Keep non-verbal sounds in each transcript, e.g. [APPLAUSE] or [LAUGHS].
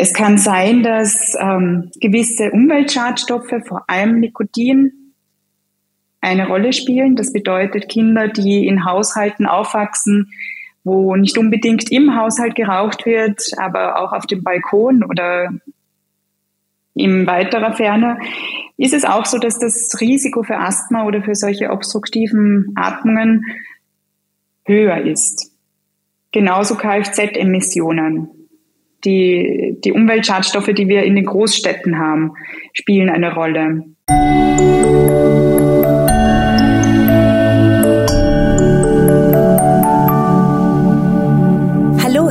Es kann sein, dass ähm, gewisse Umweltschadstoffe, vor allem Nikotin, eine Rolle spielen. Das bedeutet Kinder, die in Haushalten aufwachsen, wo nicht unbedingt im Haushalt geraucht wird, aber auch auf dem Balkon oder in weiterer Ferne, ist es auch so, dass das Risiko für Asthma oder für solche obstruktiven Atmungen höher ist. Genauso Kfz-Emissionen. Die, die Umweltschadstoffe, die wir in den Großstädten haben, spielen eine Rolle.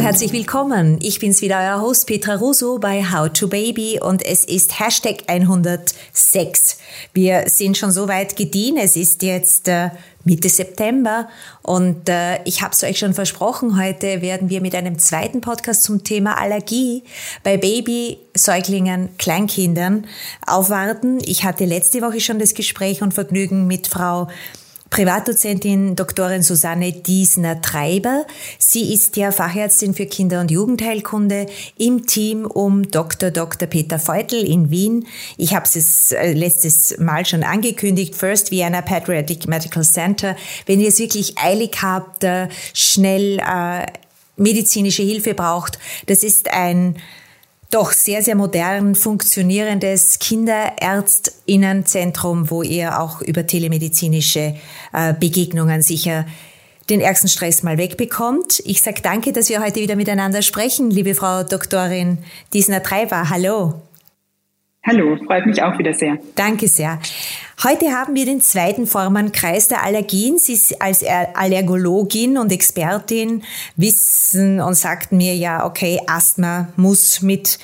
herzlich willkommen. Ich bin's wieder, euer Host Petra Russo bei How to Baby und es ist Hashtag 106. Wir sind schon so weit gediehen. Es ist jetzt äh, Mitte September und äh, ich habe es euch schon versprochen, heute werden wir mit einem zweiten Podcast zum Thema Allergie bei Baby, Säuglingen, Kleinkindern aufwarten. Ich hatte letzte Woche schon das Gespräch und Vergnügen mit Frau Privatdozentin Doktorin Susanne Diesner-Treiber. Sie ist ja Fachärztin für Kinder- und Jugendheilkunde im Team um Dr. Dr. Peter Feutel in Wien. Ich habe es äh, letztes Mal schon angekündigt, First Vienna Patriotic Medical Center. Wenn ihr es wirklich eilig habt, äh, schnell äh, medizinische Hilfe braucht, das ist ein doch sehr, sehr modern funktionierendes Kinderärztinnenzentrum, wo ihr auch über telemedizinische äh, Begegnungen sicher den ärgsten Stress mal wegbekommt. Ich sage danke, dass wir heute wieder miteinander sprechen, liebe Frau Doktorin Diesner-Treiber. Hallo. Hallo, freut mich auch wieder sehr. Danke sehr. Heute haben wir den zweiten Formenkreis der Allergien. Sie ist als Allergologin und Expertin wissen und sagt mir ja, okay, Asthma muss mit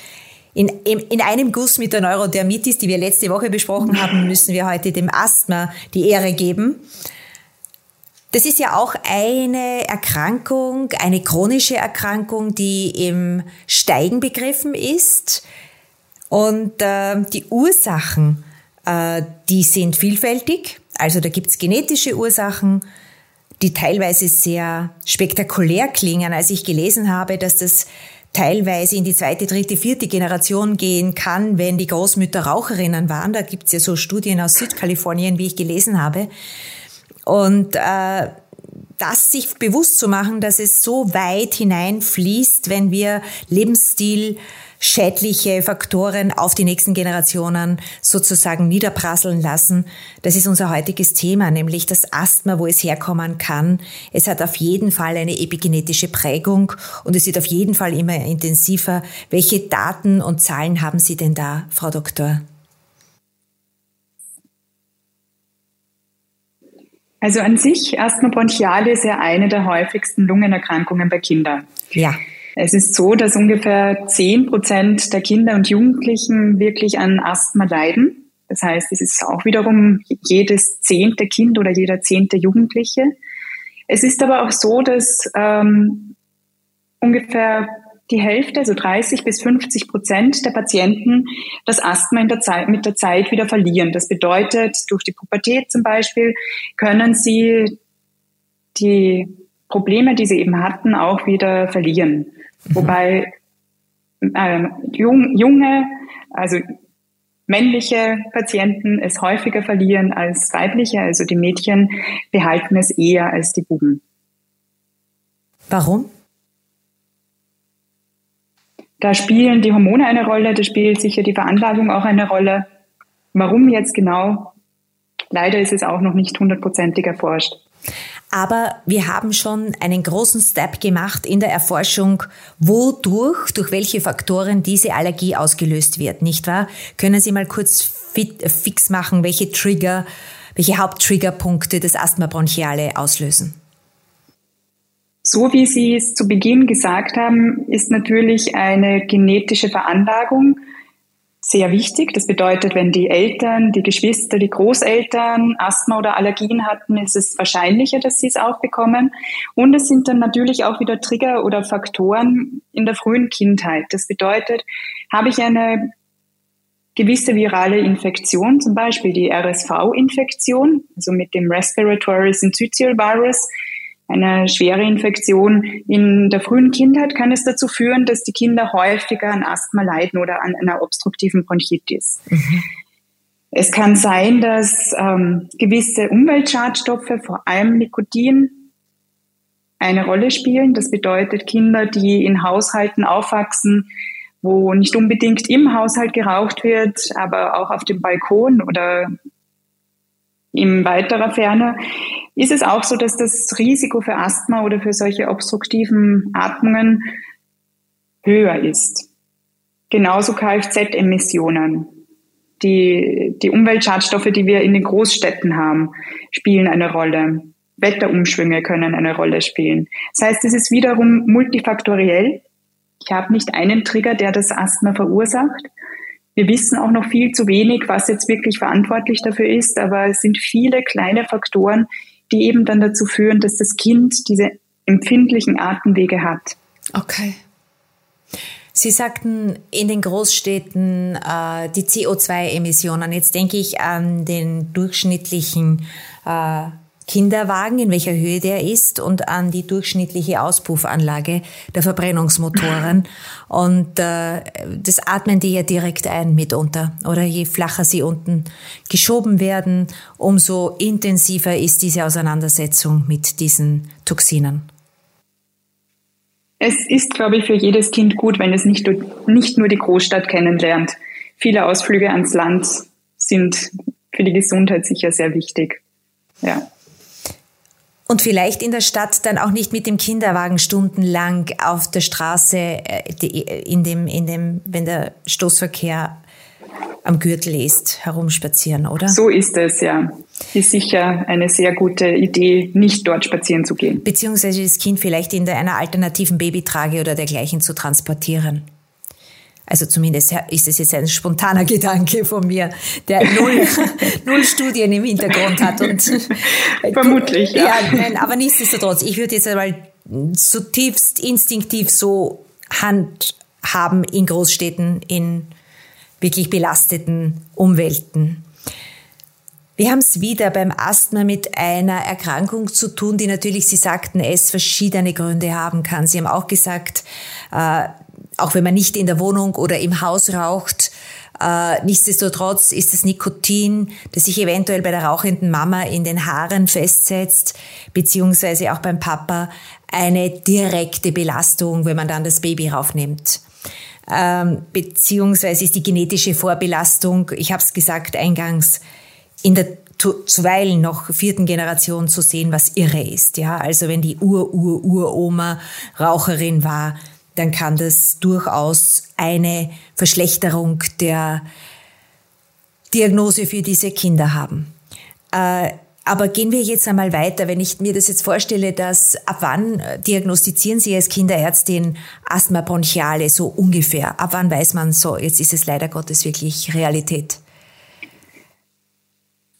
in, in einem Guss mit der Neurodermitis, die wir letzte Woche besprochen haben, [LAUGHS] müssen wir heute dem Asthma die Ehre geben. Das ist ja auch eine Erkrankung, eine chronische Erkrankung, die im Steigen begriffen ist. Und äh, die Ursachen die sind vielfältig. Also da gibt's genetische Ursachen, die teilweise sehr spektakulär klingen. Als ich gelesen habe, dass das teilweise in die zweite, dritte, vierte Generation gehen kann, wenn die Großmütter Raucherinnen waren. Da gibt's ja so Studien aus Südkalifornien, wie ich gelesen habe. Und äh, das sich bewusst zu machen, dass es so weit hineinfließt, wenn wir Lebensstil schädliche Faktoren auf die nächsten Generationen sozusagen niederprasseln lassen. Das ist unser heutiges Thema, nämlich das Asthma, wo es herkommen kann. Es hat auf jeden Fall eine epigenetische Prägung und es wird auf jeden Fall immer intensiver. Welche Daten und Zahlen haben Sie denn da, Frau Doktor? Also an sich, Asthma bronchiale ist ja eine der häufigsten Lungenerkrankungen bei Kindern. Ja. Es ist so, dass ungefähr zehn Prozent der Kinder und Jugendlichen wirklich an Asthma leiden. Das heißt, es ist auch wiederum jedes zehnte Kind oder jeder zehnte Jugendliche. Es ist aber auch so, dass ähm, ungefähr die Hälfte, also 30 bis 50 Prozent der Patienten das Asthma in der Zeit, mit der Zeit wieder verlieren. Das bedeutet, durch die Pubertät zum Beispiel können sie die Probleme, die sie eben hatten, auch wieder verlieren. Mhm. Wobei äh, jung, junge, also männliche Patienten es häufiger verlieren als weibliche, also die Mädchen behalten es eher als die Buben. Warum? Da spielen die Hormone eine Rolle, da spielt sicher die Veranlagung auch eine Rolle. Warum jetzt genau? Leider ist es auch noch nicht hundertprozentig erforscht. Aber wir haben schon einen großen Step gemacht in der Erforschung, wodurch, durch welche Faktoren diese Allergie ausgelöst wird, nicht wahr? Können Sie mal kurz fit, fix machen, welche Trigger, welche Haupttriggerpunkte das Asthma bronchiale auslösen? So wie Sie es zu Beginn gesagt haben, ist natürlich eine genetische Veranlagung sehr wichtig. Das bedeutet, wenn die Eltern, die Geschwister, die Großeltern Asthma oder Allergien hatten, ist es wahrscheinlicher, dass sie es auch bekommen. Und es sind dann natürlich auch wieder Trigger oder Faktoren in der frühen Kindheit. Das bedeutet, habe ich eine gewisse virale Infektion, zum Beispiel die RSV-Infektion, also mit dem Respiratory Syncytial Virus, eine schwere Infektion in der frühen Kindheit kann es dazu führen, dass die Kinder häufiger an Asthma leiden oder an einer obstruktiven Bronchitis. Mhm. Es kann sein, dass ähm, gewisse Umweltschadstoffe, vor allem Nikotin, eine Rolle spielen. Das bedeutet, Kinder, die in Haushalten aufwachsen, wo nicht unbedingt im Haushalt geraucht wird, aber auch auf dem Balkon oder in weiterer Ferne, ist es auch so, dass das Risiko für Asthma oder für solche obstruktiven Atmungen höher ist. Genauso Kfz-Emissionen. Die, die Umweltschadstoffe, die wir in den Großstädten haben, spielen eine Rolle. Wetterumschwünge können eine Rolle spielen. Das heißt, es ist wiederum multifaktoriell. Ich habe nicht einen Trigger, der das Asthma verursacht. Wir wissen auch noch viel zu wenig, was jetzt wirklich verantwortlich dafür ist, aber es sind viele kleine Faktoren, die eben dann dazu führen, dass das Kind diese empfindlichen Atemwege hat. Okay. Sie sagten in den Großstädten äh, die CO2-Emissionen. Jetzt denke ich an den durchschnittlichen äh, Kinderwagen, in welcher Höhe der ist und an die durchschnittliche Auspuffanlage der Verbrennungsmotoren. [LAUGHS] Und äh, das atmen die ja direkt ein mitunter. Oder je flacher sie unten geschoben werden, umso intensiver ist diese Auseinandersetzung mit diesen Toxinen. Es ist, glaube ich, für jedes Kind gut, wenn es nicht, nicht nur die Großstadt kennenlernt. Viele Ausflüge ans Land sind für die Gesundheit sicher sehr wichtig. Ja. Und vielleicht in der Stadt dann auch nicht mit dem Kinderwagen stundenlang auf der Straße, äh, in dem, in dem, wenn der Stoßverkehr am Gürtel ist, herumspazieren, oder? So ist es, ja. Ist sicher eine sehr gute Idee, nicht dort spazieren zu gehen. Beziehungsweise das Kind vielleicht in einer alternativen Babytrage oder dergleichen zu transportieren. Also zumindest ist es jetzt ein spontaner [LAUGHS] Gedanke von mir, der null, [LAUGHS] null Studien im Hintergrund hat. Und [LAUGHS] Vermutlich, ja. ja nein, aber nichtsdestotrotz, ich würde jetzt einmal zutiefst instinktiv so handhaben in Großstädten, in wirklich belasteten Umwelten. Wir haben es wieder beim Asthma mit einer Erkrankung zu tun, die natürlich, Sie sagten es, verschiedene Gründe haben kann. Sie haben auch gesagt, äh, auch wenn man nicht in der Wohnung oder im Haus raucht, äh, nichtsdestotrotz ist das Nikotin, das sich eventuell bei der rauchenden Mama in den Haaren festsetzt, beziehungsweise auch beim Papa, eine direkte Belastung, wenn man dann das Baby raufnimmt. Ähm, beziehungsweise ist die genetische Vorbelastung, ich habe es gesagt eingangs, in der zuweilen noch vierten Generation zu sehen, was irre ist. Ja, also wenn die Ur-Ur-Uroma Raucherin war, dann kann das durchaus eine Verschlechterung der Diagnose für diese Kinder haben. Äh, aber gehen wir jetzt einmal weiter. Wenn ich mir das jetzt vorstelle, dass ab wann diagnostizieren Sie als Kinderärztin Asthma bronchiale so ungefähr? Ab wann weiß man so, jetzt ist es leider Gottes wirklich Realität?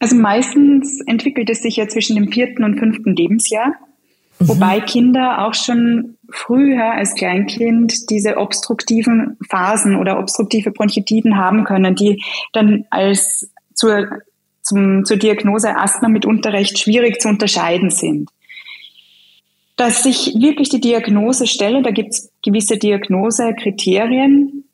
Also meistens entwickelt es sich ja zwischen dem vierten und fünften Lebensjahr, mhm. wobei Kinder auch schon früher als Kleinkind diese obstruktiven Phasen oder obstruktive Bronchitiden haben können, die dann als zur, zum, zur Diagnose Asthma mitunter recht schwierig zu unterscheiden sind. Dass ich wirklich die Diagnose stelle, da gibt es gewisse Diagnosekriterien,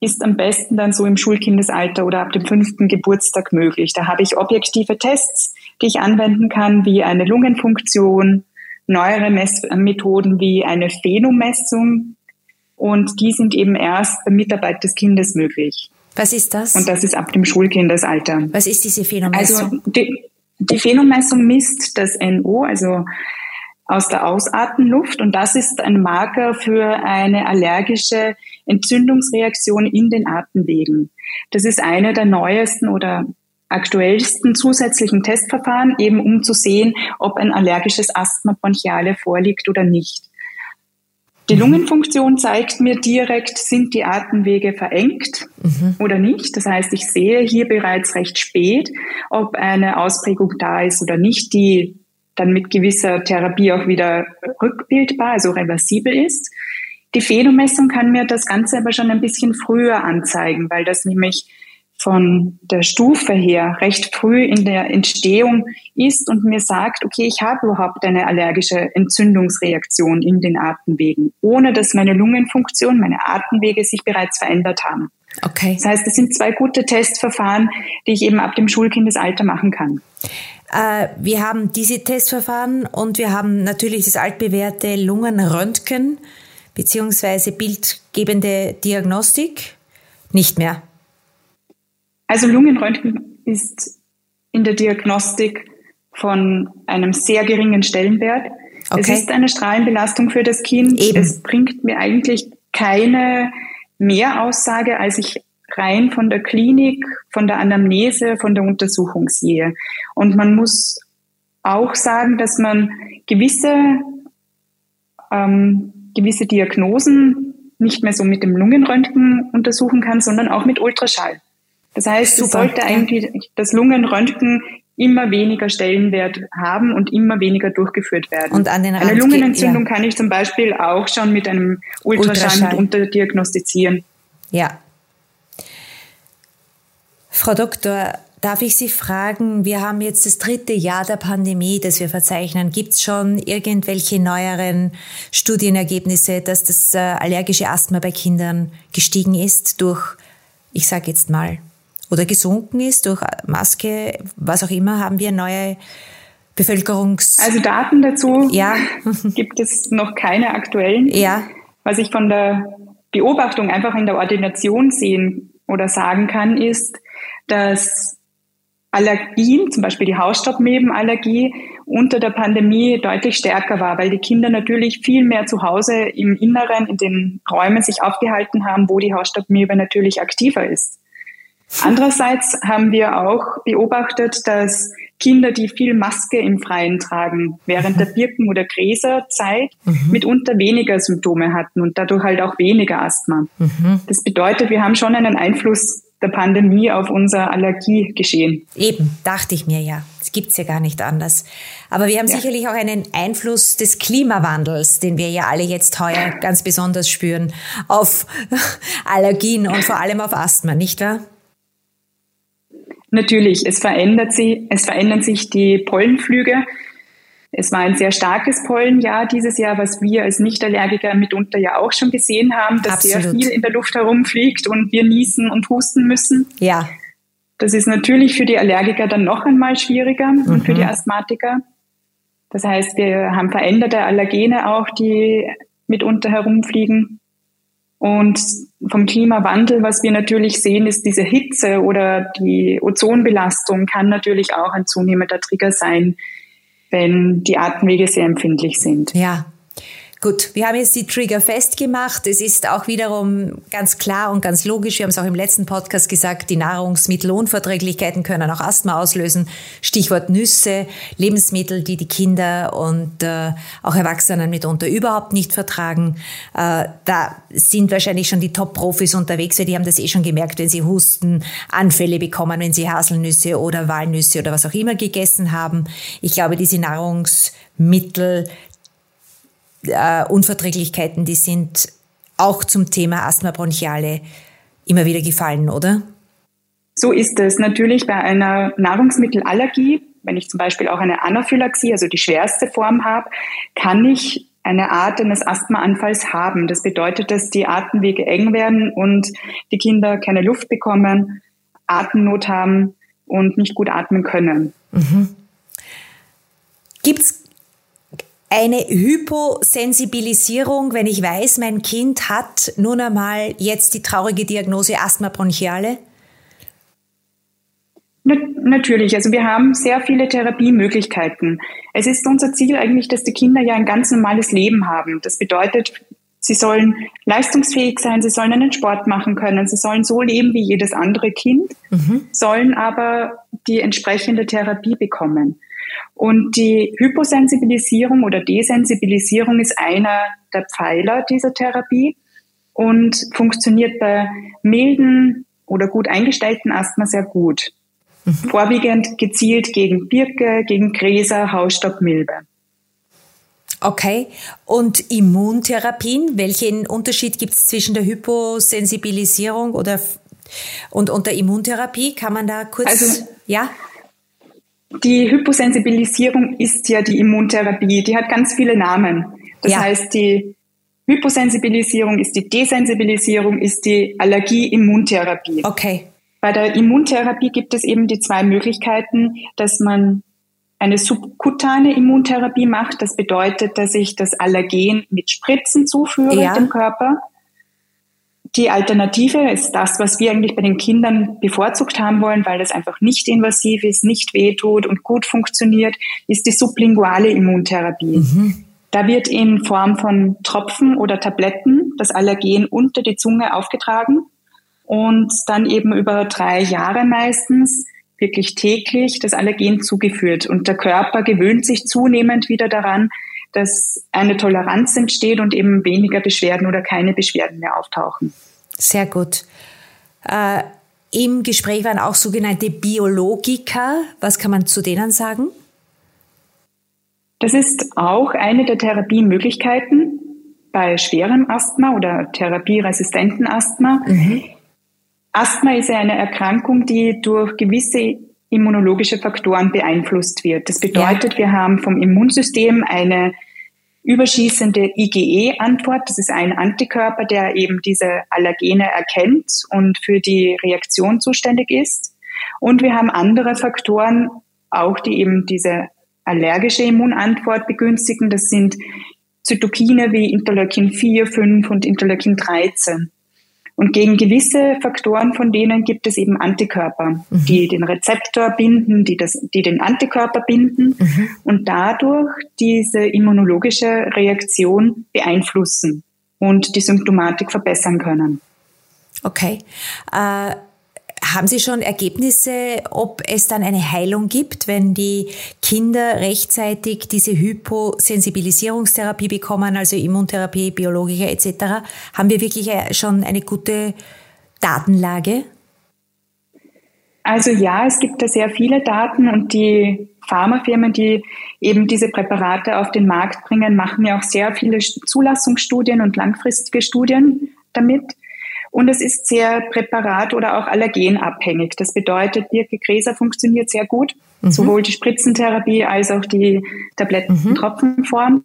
ist am besten dann so im Schulkindesalter oder ab dem fünften Geburtstag möglich. Da habe ich objektive Tests, die ich anwenden kann, wie eine Lungenfunktion, neuere Messmethoden wie eine Phenomessung. Und die sind eben erst bei Mitarbeit des Kindes möglich. Was ist das? Und das ist ab dem Schulkindesalter. Was ist diese Phenomessung? Also die, die Phenomessung misst das NO, also aus der Ausatemluft. Und das ist ein Marker für eine allergische Entzündungsreaktion in den Atemwegen. Das ist eine der neuesten oder aktuellsten zusätzlichen Testverfahren, eben um zu sehen, ob ein allergisches Asthma bronchiale vorliegt oder nicht. Die mhm. Lungenfunktion zeigt mir direkt, sind die Atemwege verengt mhm. oder nicht. Das heißt, ich sehe hier bereits recht spät, ob eine Ausprägung da ist oder nicht, die dann mit gewisser Therapie auch wieder rückbildbar, also reversibel ist. Die Phenomessung kann mir das Ganze aber schon ein bisschen früher anzeigen, weil das nämlich von der Stufe her recht früh in der Entstehung ist und mir sagt, okay, ich habe überhaupt eine allergische Entzündungsreaktion in den Atemwegen, ohne dass meine Lungenfunktion, meine Atemwege sich bereits verändert haben. Okay. Das heißt, das sind zwei gute Testverfahren, die ich eben ab dem Schulkindesalter machen kann. Äh, wir haben diese Testverfahren und wir haben natürlich das altbewährte Lungenröntgen beziehungsweise bildgebende Diagnostik nicht mehr. Also Lungenröntgen ist in der Diagnostik von einem sehr geringen Stellenwert. Okay. Es ist eine Strahlenbelastung für das Kind. Eben. Es bringt mir eigentlich keine Mehraussage, als ich rein von der Klinik, von der Anamnese, von der Untersuchung sehe. Und man muss auch sagen, dass man gewisse, ähm, gewisse Diagnosen nicht mehr so mit dem Lungenröntgen untersuchen kann, sondern auch mit Ultraschall. Das heißt, Super, es sollte eigentlich das Lungenröntgen immer weniger Stellenwert haben und immer weniger durchgeführt werden. Und an den Eine Lungenentzündung ja. kann ich zum Beispiel auch schon mit einem Ultraschall, Ultraschall. unterdiagnostizieren. Ja. Frau Doktor, darf ich Sie fragen, wir haben jetzt das dritte Jahr der Pandemie, das wir verzeichnen. Gibt es schon irgendwelche neueren Studienergebnisse, dass das äh, allergische Asthma bei Kindern gestiegen ist durch, ich sage jetzt mal, oder gesunken ist durch Maske, was auch immer, haben wir neue Bevölkerungs... Also Daten dazu ja. [LAUGHS] gibt es noch keine aktuellen. Ja. Was ich von der Beobachtung einfach in der Ordination sehen oder sagen kann, ist, dass Allergien, zum Beispiel die Hausstaubmilbenallergie, unter der Pandemie deutlich stärker war, weil die Kinder natürlich viel mehr zu Hause im Inneren, in den Räumen sich aufgehalten haben, wo die Hausstaubmilbe natürlich aktiver ist. Andererseits haben wir auch beobachtet, dass Kinder, die viel Maske im Freien tragen, während der Birken- oder Gräserzeit mhm. mitunter weniger Symptome hatten und dadurch halt auch weniger Asthma. Mhm. Das bedeutet, wir haben schon einen Einfluss der Pandemie auf unser Allergiegeschehen. Eben, dachte ich mir ja. Das gibt's ja gar nicht anders. Aber wir haben ja. sicherlich auch einen Einfluss des Klimawandels, den wir ja alle jetzt heuer ganz besonders spüren, auf [LAUGHS] Allergien und vor allem auf Asthma, nicht wahr? Natürlich, es verändert sie, es verändern sich die Pollenflüge. Es war ein sehr starkes Pollenjahr dieses Jahr, was wir als Nichtallergiker mitunter ja auch schon gesehen haben, dass Absolut. sehr viel in der Luft herumfliegt und wir niesen und husten müssen. Ja. Das ist natürlich für die Allergiker dann noch einmal schwieriger mhm. und für die mhm. Asthmatiker. Das heißt, wir haben veränderte Allergene auch, die mitunter herumfliegen. Und vom Klimawandel, was wir natürlich sehen, ist diese Hitze oder die Ozonbelastung kann natürlich auch ein zunehmender Trigger sein, wenn die Atemwege sehr empfindlich sind. Ja, Gut, wir haben jetzt die Trigger festgemacht. Es ist auch wiederum ganz klar und ganz logisch, wir haben es auch im letzten Podcast gesagt, die Nahrungsmittelunverträglichkeiten können auch Asthma auslösen. Stichwort Nüsse, Lebensmittel, die die Kinder und äh, auch Erwachsenen mitunter überhaupt nicht vertragen. Äh, da sind wahrscheinlich schon die Top-Profis unterwegs, weil die haben das eh schon gemerkt, wenn sie Husten, Anfälle bekommen, wenn sie Haselnüsse oder Walnüsse oder was auch immer gegessen haben. Ich glaube, diese Nahrungsmittel, äh, Unverträglichkeiten, die sind auch zum Thema Asthma bronchiale immer wieder gefallen, oder? So ist es natürlich bei einer Nahrungsmittelallergie. Wenn ich zum Beispiel auch eine Anaphylaxie, also die schwerste Form habe, kann ich eine Art eines Asthmaanfalls haben. Das bedeutet, dass die Atemwege eng werden und die Kinder keine Luft bekommen, Atemnot haben und nicht gut atmen können. Mhm. Gibt es eine Hyposensibilisierung, wenn ich weiß, mein Kind hat nun einmal jetzt die traurige Diagnose Asthma bronchiale? Natürlich, also wir haben sehr viele Therapiemöglichkeiten. Es ist unser Ziel eigentlich, dass die Kinder ja ein ganz normales Leben haben. Das bedeutet, sie sollen leistungsfähig sein, sie sollen einen Sport machen können, sie sollen so leben wie jedes andere Kind, mhm. sollen aber die entsprechende Therapie bekommen. Und die Hyposensibilisierung oder Desensibilisierung ist einer der Pfeiler dieser Therapie und funktioniert bei milden oder gut eingestellten Asthma sehr gut. Mhm. Vorwiegend gezielt gegen Birke, gegen Gräser, Hausstaubmilbe. Okay. Und Immuntherapien, welchen Unterschied gibt es zwischen der Hyposensibilisierung oder Und unter Immuntherapie kann man da kurz, also, ja? Die Hyposensibilisierung ist ja die Immuntherapie. Die hat ganz viele Namen. Das ja. heißt, die Hyposensibilisierung ist die Desensibilisierung, ist die Allergie-Immuntherapie. Okay. Bei der Immuntherapie gibt es eben die zwei Möglichkeiten, dass man eine subkutane Immuntherapie macht. Das bedeutet, dass ich das Allergen mit Spritzen zuführe ja. dem Körper. Die Alternative ist das, was wir eigentlich bei den Kindern bevorzugt haben wollen, weil das einfach nicht invasiv ist, nicht wehtut und gut funktioniert, ist die sublinguale Immuntherapie. Mhm. Da wird in Form von Tropfen oder Tabletten das Allergen unter die Zunge aufgetragen und dann eben über drei Jahre meistens wirklich täglich das Allergen zugeführt. Und der Körper gewöhnt sich zunehmend wieder daran, dass eine Toleranz entsteht und eben weniger Beschwerden oder keine Beschwerden mehr auftauchen. Sehr gut. Äh, Im Gespräch waren auch sogenannte Biologiker. Was kann man zu denen sagen? Das ist auch eine der Therapiemöglichkeiten bei schwerem Asthma oder therapieresistenten Asthma. Mhm. Asthma ist ja eine Erkrankung, die durch gewisse immunologische Faktoren beeinflusst wird. Das bedeutet, ja. wir haben vom Immunsystem eine überschießende IgE-Antwort. Das ist ein Antikörper, der eben diese Allergene erkennt und für die Reaktion zuständig ist. Und wir haben andere Faktoren, auch die eben diese allergische Immunantwort begünstigen. Das sind Zytokine wie Interleukin 4, 5 und Interleukin 13. Und gegen gewisse Faktoren von denen gibt es eben Antikörper, mhm. die den Rezeptor binden, die, das, die den Antikörper binden mhm. und dadurch diese immunologische Reaktion beeinflussen und die Symptomatik verbessern können. Okay. Äh haben Sie schon Ergebnisse, ob es dann eine Heilung gibt, wenn die Kinder rechtzeitig diese Hyposensibilisierungstherapie bekommen, also Immuntherapie, Biologiker etc.? Haben wir wirklich äh, schon eine gute Datenlage? Also ja, es gibt da sehr viele Daten und die Pharmafirmen, die eben diese Präparate auf den Markt bringen, machen ja auch sehr viele Zulassungsstudien und langfristige Studien damit. Und es ist sehr präparat- oder auch allergenabhängig. Das bedeutet, Birke Gräser funktioniert sehr gut, mhm. sowohl die Spritzentherapie als auch die Tablettentropfenform. Mhm.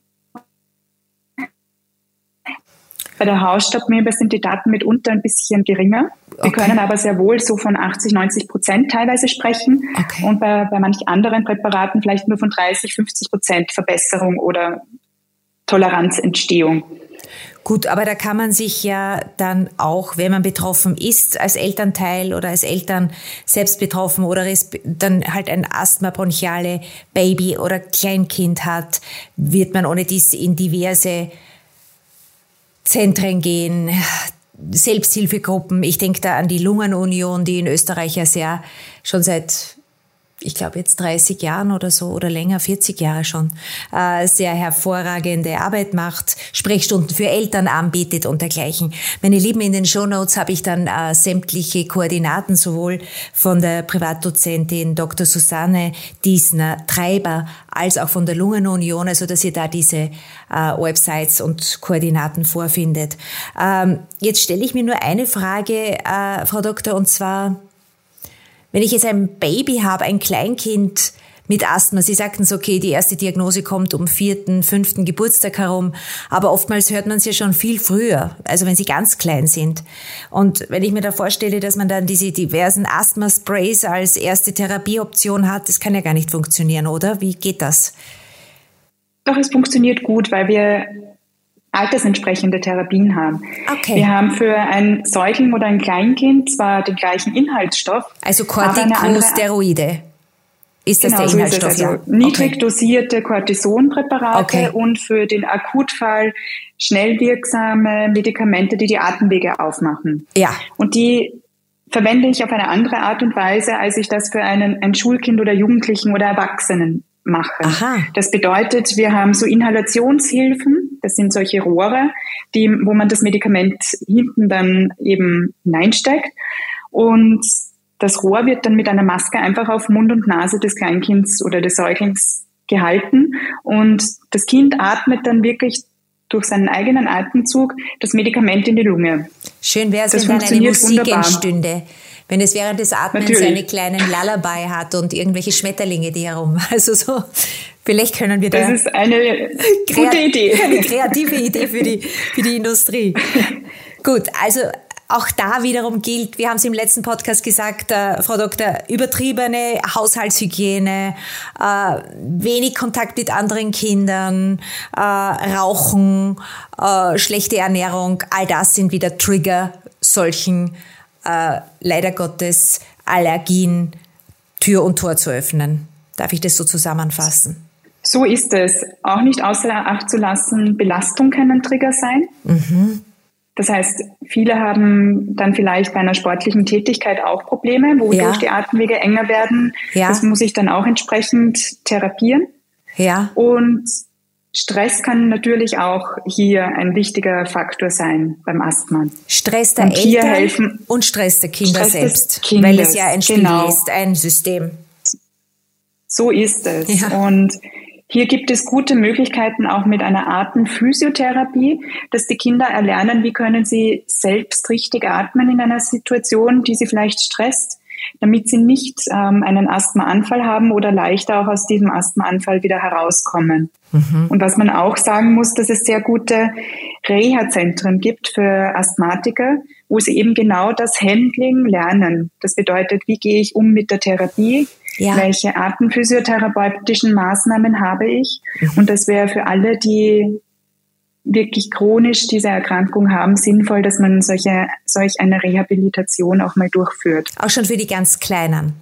Bei der Hausstaubmilbe sind die Daten mitunter ein bisschen geringer. Wir okay. können aber sehr wohl so von 80, 90 Prozent teilweise sprechen okay. und bei, bei manch anderen Präparaten vielleicht nur von 30, 50 Prozent Verbesserung oder Toleranzentstehung. Gut, aber da kann man sich ja dann auch, wenn man betroffen ist, als Elternteil oder als Eltern selbst betroffen oder dann halt ein Asthma, bronchiale Baby oder Kleinkind hat, wird man ohne dies in diverse Zentren gehen, Selbsthilfegruppen. Ich denke da an die Lungenunion, die in Österreich ja sehr schon seit ich glaube jetzt 30 Jahren oder so oder länger, 40 Jahre schon, äh, sehr hervorragende Arbeit macht, Sprechstunden für Eltern anbietet und dergleichen. Meine Lieben, in den Shownotes habe ich dann äh, sämtliche Koordinaten sowohl von der Privatdozentin Dr. Susanne Diesner-Treiber als auch von der Lungenunion, also dass ihr da diese äh, Websites und Koordinaten vorfindet. Ähm, jetzt stelle ich mir nur eine Frage, äh, Frau Doktor, und zwar, wenn ich jetzt ein Baby habe, ein Kleinkind mit Asthma, Sie sagten so, okay, die erste Diagnose kommt um vierten, fünften Geburtstag herum, aber oftmals hört man es ja schon viel früher, also wenn sie ganz klein sind. Und wenn ich mir da vorstelle, dass man dann diese diversen Asthma-Sprays als erste Therapieoption hat, das kann ja gar nicht funktionieren, oder? Wie geht das? Doch, es funktioniert gut, weil wir altersentsprechende Therapien haben. Okay. Wir haben für ein Säugling oder ein Kleinkind zwar den gleichen Inhaltsstoff. Also Corticosteroide. Ist das genau, der Inhaltsstoff? So also ja. Niedrig okay. dosierte Cortisonpräparate okay. und für den Akutfall schnell wirksame Medikamente, die die Atemwege aufmachen. Ja. Und die verwende ich auf eine andere Art und Weise, als ich das für einen, ein Schulkind oder Jugendlichen oder Erwachsenen mache. Aha. Das bedeutet, wir haben so Inhalationshilfen, das sind solche Rohre, die, wo man das Medikament hinten dann eben hineinsteckt. Und das Rohr wird dann mit einer Maske einfach auf Mund und Nase des Kleinkinds oder des Säuglings gehalten. Und das Kind atmet dann wirklich durch seinen eigenen Atemzug das Medikament in die Lunge. Schön wäre es, wenn dann eine Musik wunderbar. entstünde. Wenn es während des Atmens Natürlich. eine kleinen Lullaby hat und irgendwelche Schmetterlinge, die herum. [LAUGHS] Also so, vielleicht können wir da. Das ist eine [LAUGHS] gute Idee. [LAUGHS] Eine kreative Idee für die, für die Industrie. [LAUGHS] Gut, also auch da wiederum gilt, wir haben es im letzten Podcast gesagt, äh, Frau Doktor, übertriebene Haushaltshygiene, äh, wenig Kontakt mit anderen Kindern, äh, Rauchen, äh, schlechte Ernährung, all das sind wieder Trigger solchen äh, leider Gottes Allergien Tür und Tor zu öffnen. Darf ich das so zusammenfassen? So ist es. Auch nicht außer Acht zu lassen, Belastung kann ein Trigger sein. Mhm. Das heißt, viele haben dann vielleicht bei einer sportlichen Tätigkeit auch Probleme, wodurch ja. die Atemwege enger werden. Ja. Das muss ich dann auch entsprechend therapieren. Ja. Und Stress kann natürlich auch hier ein wichtiger Faktor sein beim Asthma. Stress der und Eltern helfen, und Stress der Kinder Stress selbst, Kindes, weil es ja ein Spiel genau. ist, ein System. So ist es. Ja. Und hier gibt es gute Möglichkeiten auch mit einer Atemphysiotherapie, dass die Kinder erlernen, wie können sie selbst richtig atmen in einer Situation, die sie vielleicht stresst, damit sie nicht ähm, einen Asthmaanfall haben oder leichter auch aus diesem Asthmaanfall wieder herauskommen. Mhm. Und was man auch sagen muss, dass es sehr gute Reha-Zentren gibt für Asthmatiker, wo sie eben genau das Handling lernen. Das bedeutet, wie gehe ich um mit der Therapie? Ja. Welche atemphysiotherapeutischen Maßnahmen habe ich? Mhm. Und das wäre für alle, die wirklich chronisch diese Erkrankung haben, sinnvoll, dass man solche, solch eine Rehabilitation auch mal durchführt. Auch schon für die ganz Kleinen?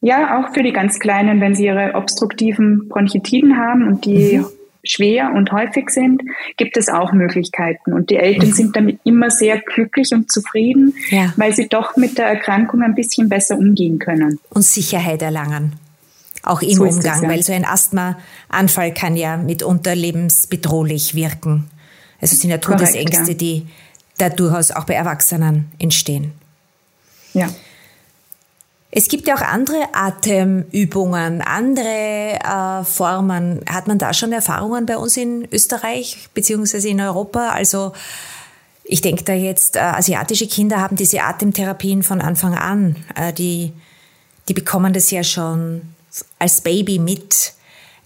Ja, auch für die ganz Kleinen, wenn sie ihre obstruktiven Bronchitiden haben und die mhm schwer und häufig sind, gibt es auch Möglichkeiten. Und die Eltern sind damit immer sehr glücklich und zufrieden, ja. weil sie doch mit der Erkrankung ein bisschen besser umgehen können. Und Sicherheit erlangen. Auch im so Umgang, es, ja. weil so ein Asthmaanfall kann ja mitunter lebensbedrohlich wirken. Also es sind ja Todesängste, ja. die da durchaus auch bei Erwachsenen entstehen. Ja. Es gibt ja auch andere Atemübungen, andere äh, Formen. Hat man da schon Erfahrungen bei uns in Österreich beziehungsweise in Europa? Also ich denke da jetzt, äh, asiatische Kinder haben diese Atemtherapien von Anfang an. Äh, die, die bekommen das ja schon als Baby mit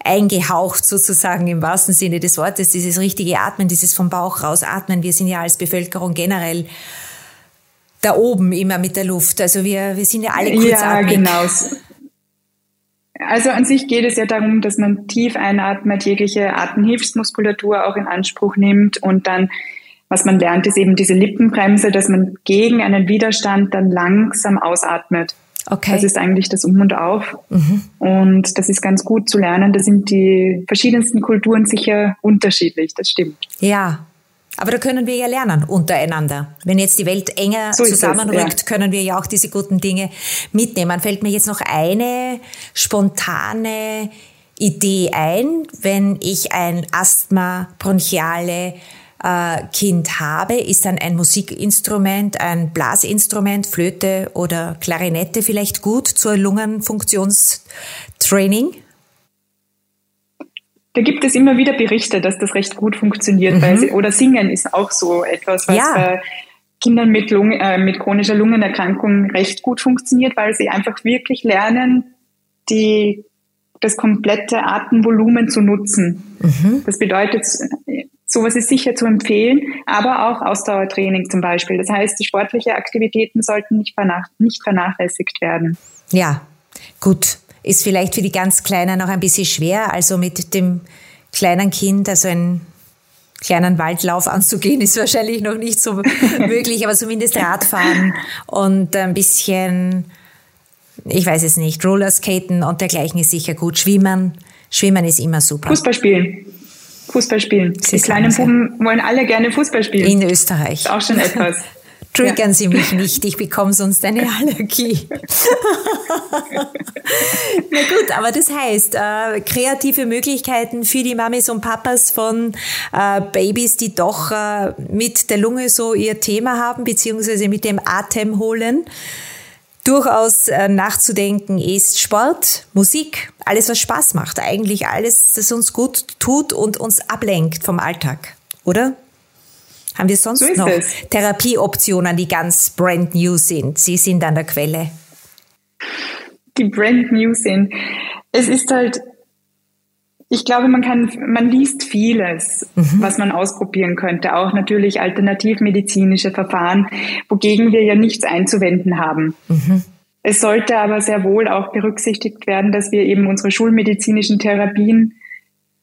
eingehaucht sozusagen im wahrsten Sinne des Wortes, dieses richtige Atmen, dieses vom Bauch raus Atmen. Wir sind ja als Bevölkerung generell da oben immer mit der Luft. Also wir, wir sind ja alle kurzatmig. Ja, genau. Also an sich geht es ja darum, dass man tief einatmet, jegliche Atemhilfsmuskulatur auch in Anspruch nimmt und dann, was man lernt, ist eben diese Lippenbremse, dass man gegen einen Widerstand dann langsam ausatmet. Okay. Das ist eigentlich das Um und Auf. Mhm. Und das ist ganz gut zu lernen. Da sind die verschiedensten Kulturen sicher unterschiedlich, das stimmt. Ja, aber da können wir ja lernen untereinander. Wenn jetzt die Welt enger so zusammenrückt, ja. können wir ja auch diese guten Dinge mitnehmen. Fällt mir jetzt noch eine spontane Idee ein, wenn ich ein Asthma bronchiale äh, Kind habe, ist dann ein Musikinstrument, ein Blasinstrument, Flöte oder Klarinette vielleicht gut zur Lungenfunktionstraining? Da gibt es immer wieder Berichte, dass das recht gut funktioniert. Mhm. Weil oder Singen ist auch so etwas, was ja. bei Kindern mit, Lung, äh, mit chronischer Lungenerkrankung recht gut funktioniert, weil sie einfach wirklich lernen, die, das komplette Atemvolumen zu nutzen. Mhm. Das bedeutet, sowas ist sicher zu empfehlen, aber auch Ausdauertraining zum Beispiel. Das heißt, die sportliche Aktivitäten sollten nicht, vernach nicht vernachlässigt werden. Ja, gut ist vielleicht für die ganz Kleinen noch ein bisschen schwer. Also mit dem kleinen Kind, also einen kleinen Waldlauf anzugehen, ist wahrscheinlich noch nicht so [LAUGHS] möglich, aber zumindest Radfahren und ein bisschen, ich weiß es nicht, Rollerskaten und dergleichen ist sicher gut. Schwimmen, Schwimmen ist immer super. Fußball spielen. Fußball spielen. Die kleinen Buben wollen alle gerne Fußball spielen. In Österreich. Ist auch schon etwas. [LAUGHS] Triggern ja. Sie mich nicht, ich bekomme sonst eine [LAUGHS] Allergie. [LAUGHS] Na gut, aber das heißt, äh, kreative Möglichkeiten für die Mamis und Papas von äh, Babys, die doch äh, mit der Lunge so ihr Thema haben, beziehungsweise mit dem Atem holen. durchaus äh, nachzudenken ist Sport, Musik, alles, was Spaß macht. Eigentlich alles, das uns gut tut und uns ablenkt vom Alltag, oder? Haben wir sonst so noch es. Therapieoptionen, die ganz brand new sind? Sie sind an der Quelle. Die brand new sind. Es ist halt ich glaube, man kann, man liest vieles, mhm. was man ausprobieren könnte. Auch natürlich alternativmedizinische Verfahren, wogegen wir ja nichts einzuwenden haben. Mhm. Es sollte aber sehr wohl auch berücksichtigt werden, dass wir eben unsere schulmedizinischen Therapien,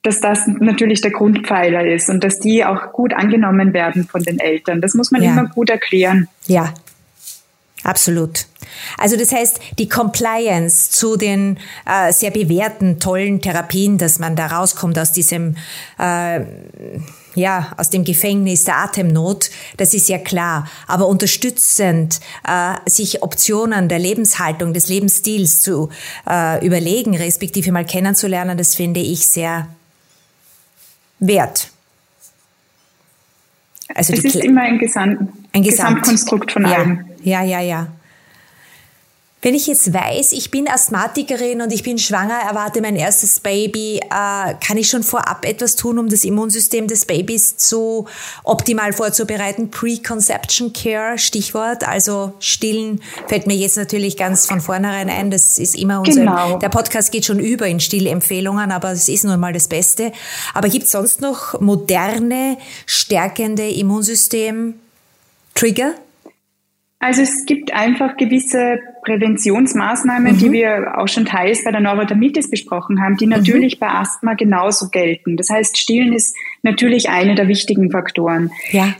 dass das natürlich der Grundpfeiler ist und dass die auch gut angenommen werden von den Eltern. Das muss man ja. immer gut erklären. Ja, absolut. Also das heißt, die Compliance zu den äh, sehr bewährten, tollen Therapien, dass man da rauskommt aus diesem, äh, ja, aus dem Gefängnis der Atemnot, das ist ja klar. Aber unterstützend, äh, sich Optionen der Lebenshaltung, des Lebensstils zu äh, überlegen, respektive mal kennenzulernen, das finde ich sehr wert. Also es ist immer ein, Gesamt, ein Gesamt, Gesamtkonstrukt von allem. Ja, ja, ja. Wenn ich jetzt weiß, ich bin Asthmatikerin und ich bin schwanger, erwarte mein erstes Baby, äh, kann ich schon vorab etwas tun, um das Immunsystem des Babys zu optimal vorzubereiten? Preconception Care, Stichwort, also stillen fällt mir jetzt natürlich ganz von vornherein ein. Das ist immer unser, genau. der Podcast geht schon über in Stillempfehlungen, aber es ist nun mal das Beste. Aber gibt es sonst noch moderne, stärkende Immunsystem Trigger? Also es gibt einfach gewisse Präventionsmaßnahmen, mhm. die wir auch schon teils bei der Neurodermitis besprochen haben, die mhm. natürlich mhm. bei Asthma genauso gelten. Das heißt, Stillen ist natürlich eine der wichtigen Faktoren. Ja.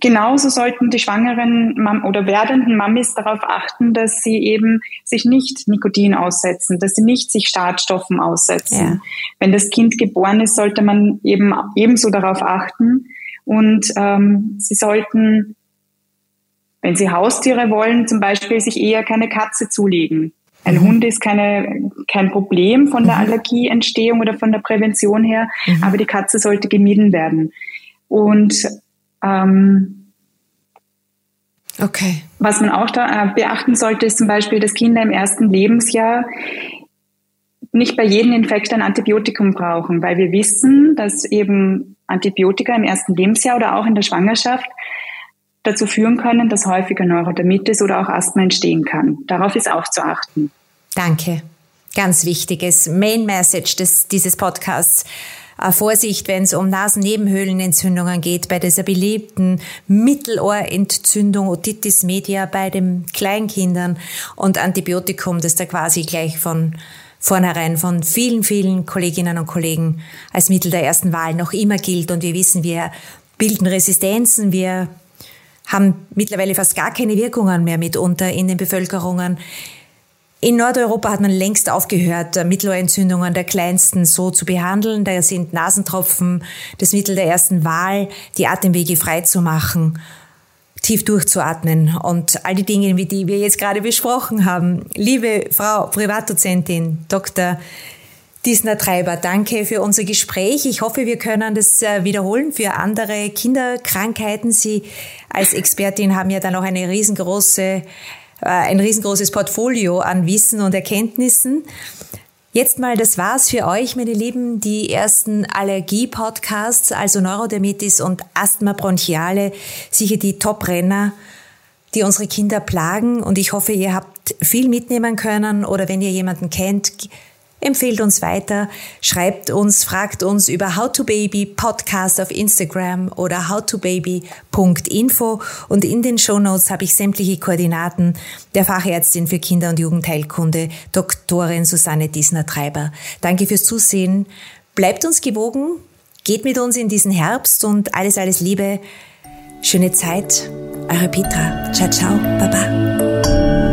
Genauso sollten die schwangeren Mam oder werdenden Mamis darauf achten, dass sie eben sich nicht Nikotin aussetzen, dass sie nicht sich Startstoffen aussetzen. Ja. Wenn das Kind geboren ist, sollte man eben ebenso darauf achten. Und ähm, sie sollten wenn Sie Haustiere wollen, zum Beispiel sich eher keine Katze zulegen. Ein mhm. Hund ist keine, kein Problem von der mhm. Allergieentstehung oder von der Prävention her, mhm. aber die Katze sollte gemieden werden. Und ähm, okay. was man auch da äh, beachten sollte, ist zum Beispiel, dass Kinder im ersten Lebensjahr nicht bei jedem Infekt ein Antibiotikum brauchen, weil wir wissen, dass eben Antibiotika im ersten Lebensjahr oder auch in der Schwangerschaft dazu führen können, dass häufiger Neurodermitis oder auch Asthma entstehen kann. Darauf ist auch zu achten. Danke. Ganz wichtiges Main Message des, dieses Podcasts. Vorsicht, wenn es um Nasennebenhöhlenentzündungen geht, bei dieser beliebten Mittelohrentzündung, Otitis media bei den Kleinkindern und Antibiotikum, das da quasi gleich von vornherein von vielen, vielen Kolleginnen und Kollegen als Mittel der ersten Wahl noch immer gilt. Und wir wissen, wir bilden Resistenzen, wir haben mittlerweile fast gar keine Wirkungen mehr mitunter in den Bevölkerungen. In Nordeuropa hat man längst aufgehört, Mittelohrentzündungen der kleinsten so zu behandeln. Da sind Nasentropfen das Mittel der ersten Wahl, die Atemwege frei zu machen, tief durchzuatmen und all die Dinge, wie die wir jetzt gerade besprochen haben. Liebe Frau Privatdozentin, Dr. Disner Treiber, danke für unser Gespräch. Ich hoffe, wir können das äh, wiederholen für andere Kinderkrankheiten. Sie als Expertin haben ja dann auch eine riesengroße, äh, ein riesengroßes Portfolio an Wissen und Erkenntnissen. Jetzt mal, das war's für euch, meine Lieben, die ersten Allergie-Podcasts, also Neurodermitis und Asthma bronchiale, sicher die Top-Renner, die unsere Kinder plagen. Und ich hoffe, ihr habt viel mitnehmen können oder wenn ihr jemanden kennt, empfehlt uns weiter, schreibt uns, fragt uns über How to Baby Podcast auf Instagram oder howtobaby.info und in den Show Notes habe ich sämtliche Koordinaten der Fachärztin für Kinder- und Jugendheilkunde, Doktorin Susanne Diesner-Treiber. Danke fürs Zusehen. Bleibt uns gewogen, geht mit uns in diesen Herbst und alles, alles Liebe. Schöne Zeit. Eure Petra. Ciao, ciao. Baba.